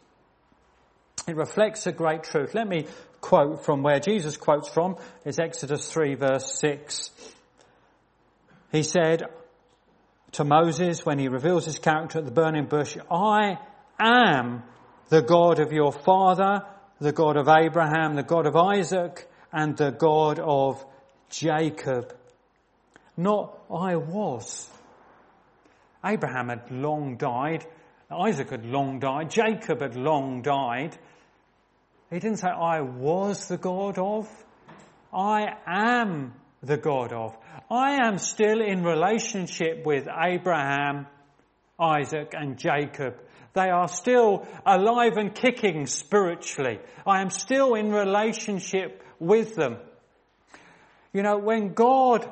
It reflects a great truth. Let me quote from where Jesus quotes from is Exodus 3 verse 6. He said to Moses when he reveals his character at the burning bush, I am the God of your father, the God of Abraham, the God of Isaac, and the God of Jacob. Not I was. Abraham had long died. Isaac had long died. Jacob had long died. He didn't say, I was the God of. I am the God of. I am still in relationship with Abraham, Isaac and Jacob. They are still alive and kicking spiritually. I am still in relationship with them. You know, when God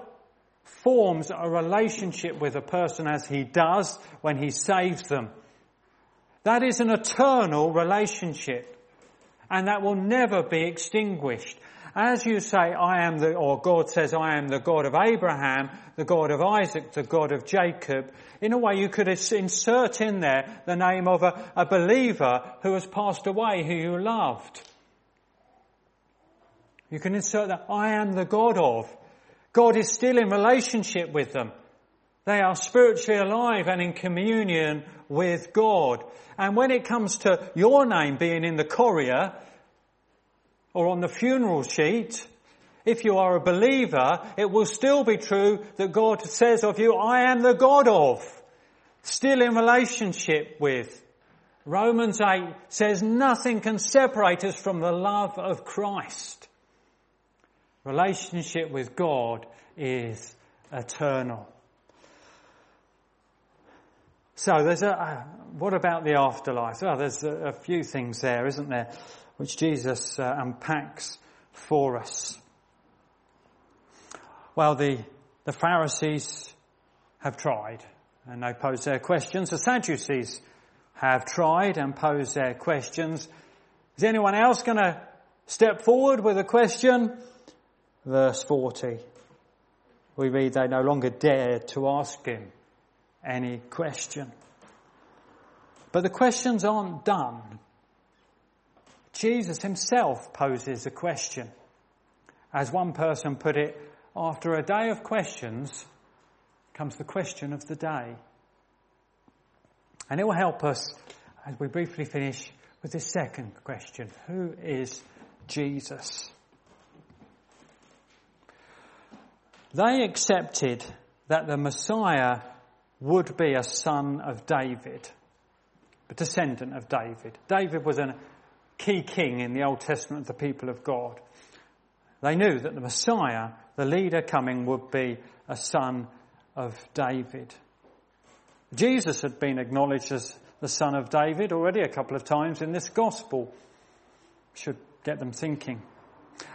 forms a relationship with a person as he does when he saves them, that is an eternal relationship and that will never be extinguished. As you say, I am the, or God says, I am the God of Abraham, the God of Isaac, the God of Jacob, in a way you could insert in there the name of a, a believer who has passed away, who you loved. You can insert that, I am the God of. God is still in relationship with them. They are spiritually alive and in communion with God. And when it comes to your name being in the courier or on the funeral sheet, if you are a believer, it will still be true that God says of you, I am the God of. Still in relationship with. Romans 8 says nothing can separate us from the love of Christ. Relationship with God is eternal. So there's a, uh, what about the afterlife? Well, there's a, a few things there, isn't there, which Jesus uh, unpacks for us. Well, the, the Pharisees have tried and they pose their questions. The Sadducees have tried and posed their questions. Is anyone else going to step forward with a question? Verse 40. We read they no longer dared to ask him any question. But the questions aren't done. Jesus himself poses a question. As one person put it, after a day of questions comes the question of the day. And it will help us as we briefly finish with this second question. Who is Jesus? They accepted that the Messiah would be a son of David, a descendant of David. David was a key king in the Old Testament of the people of God. They knew that the Messiah, the leader coming, would be a son of David. Jesus had been acknowledged as the son of David already a couple of times in this gospel. Should get them thinking.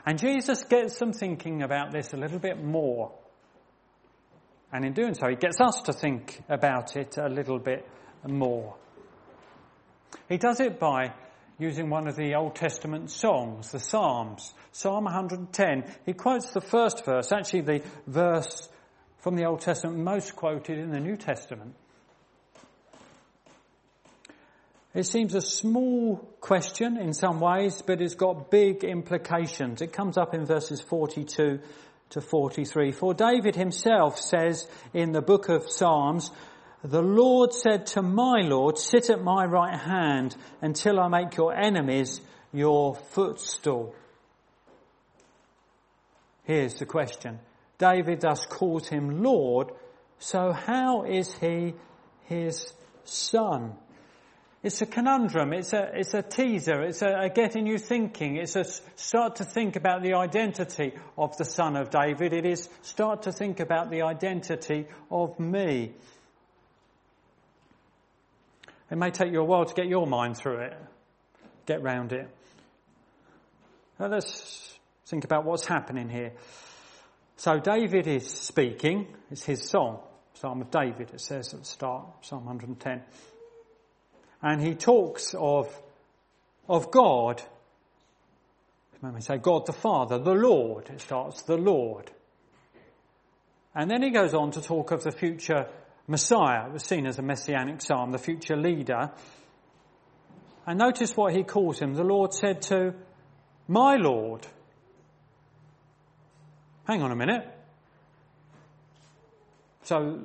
And Jesus gets them thinking about this a little bit more. And in doing so, he gets us to think about it a little bit more. He does it by using one of the Old Testament songs, the Psalms. Psalm 110. He quotes the first verse, actually the verse from the Old Testament most quoted in the New Testament. It seems a small question in some ways, but it's got big implications. It comes up in verses 42 to 43. For David himself says in the book of Psalms, the Lord said to my Lord, sit at my right hand until I make your enemies your footstool. Here's the question. David thus calls him Lord, so how is he his son? It's a conundrum. It's a, it's a teaser. It's a, a, getting you thinking. It's a start to think about the identity of the son of David. It is start to think about the identity of me. It may take you a while to get your mind through it, get round it. Now let's think about what's happening here. So David is speaking. It's his song. Psalm of David, it says at the start, Psalm 110 and he talks of, of God. Let me say God the Father, the Lord. It starts, the Lord. And then he goes on to talk of the future Messiah. It was seen as a messianic psalm, the future leader. And notice what he calls him. The Lord said to my Lord. Hang on a minute. So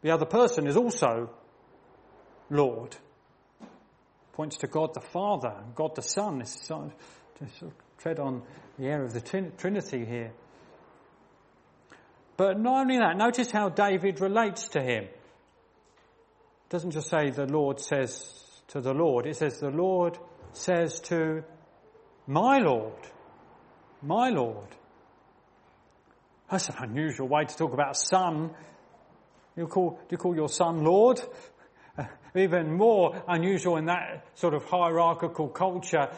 the other person is also Lord points to God the Father God the Son. It's to sort of tread on the air of the Trinity here. But not only that, notice how David relates to him. It doesn't just say the Lord says to the Lord, it says the Lord says to my Lord. My Lord. That's an unusual way to talk about son. You call, do you call your son Lord? Even more unusual in that sort of hierarchical culture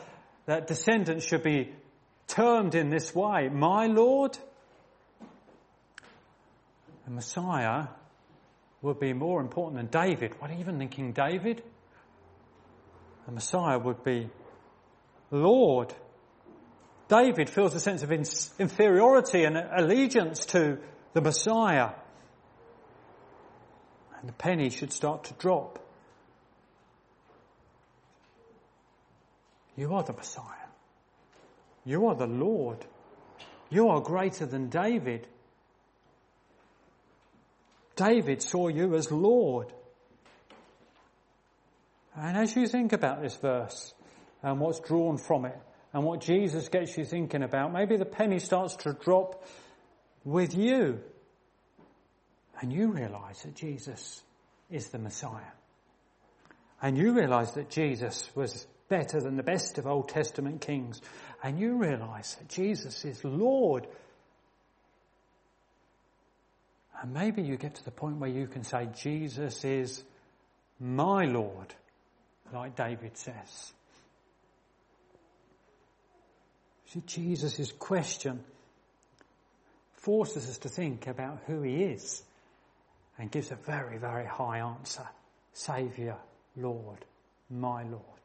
that descendants should be termed in this way. My Lord? The Messiah would be more important than David. What even than King David? The Messiah would be Lord. David feels a sense of inferiority and allegiance to the Messiah. And the penny should start to drop. You are the Messiah. You are the Lord. You are greater than David. David saw you as Lord. And as you think about this verse and what's drawn from it and what Jesus gets you thinking about, maybe the penny starts to drop with you and you realize that Jesus is the Messiah. And you realize that Jesus was better than the best of Old Testament kings. And you realize that Jesus is Lord. And maybe you get to the point where you can say, Jesus is my Lord, like David says. See, Jesus' question forces us to think about who he is and gives a very, very high answer. Saviour, Lord, my Lord.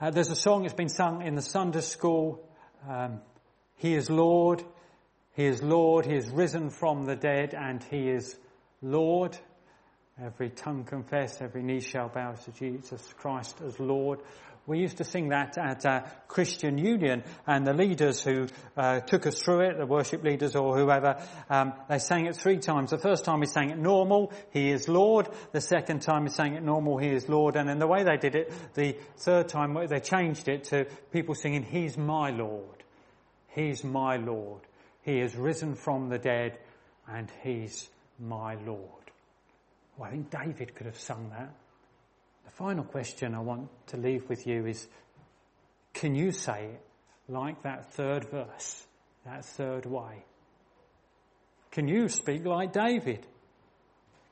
Uh, there's a song that's been sung in the Sunday school. Um, he is Lord. He is Lord. He is risen from the dead and he is Lord. Every tongue confess, every knee shall bow to Jesus Christ as Lord. We used to sing that at Christian Union, and the leaders who uh, took us through it, the worship leaders or whoever, um, they sang it three times. The first time we sang it normal, He is Lord. The second time we sang it normal, He is Lord. And in the way they did it, the third time they changed it to people singing, He's my Lord. He's my Lord. He is risen from the dead, and He's my Lord. Well, I think David could have sung that. Final question I want to leave with you is, can you say it like that third verse, that third way? Can you speak like David?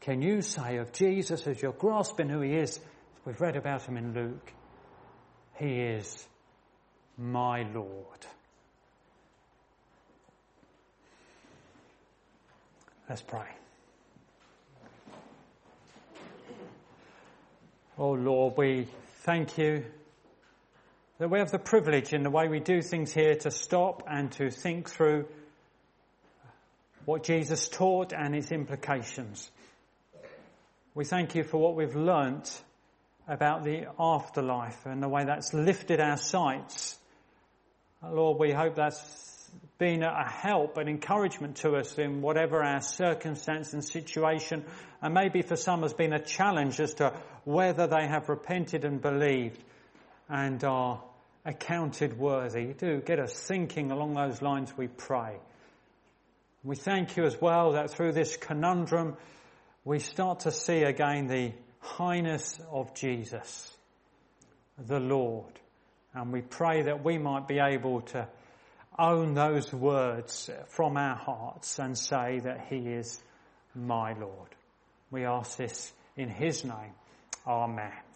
Can you say of Jesus as you're grasping who he is, we've read about him in Luke, he is my Lord. Let's pray. Oh Lord, we thank you that we have the privilege in the way we do things here to stop and to think through what Jesus taught and its implications. We thank you for what we've learnt about the afterlife and the way that's lifted our sights. Lord, we hope that's been a help, and encouragement to us in whatever our circumstance and situation, and maybe for some has been a challenge as to whether they have repented and believed and are accounted worthy. Do get us thinking along those lines, we pray. We thank you as well that through this conundrum, we start to see again the highness of Jesus, the Lord. And we pray that we might be able to own those words from our hearts and say that He is my Lord. We ask this in His name. Amen.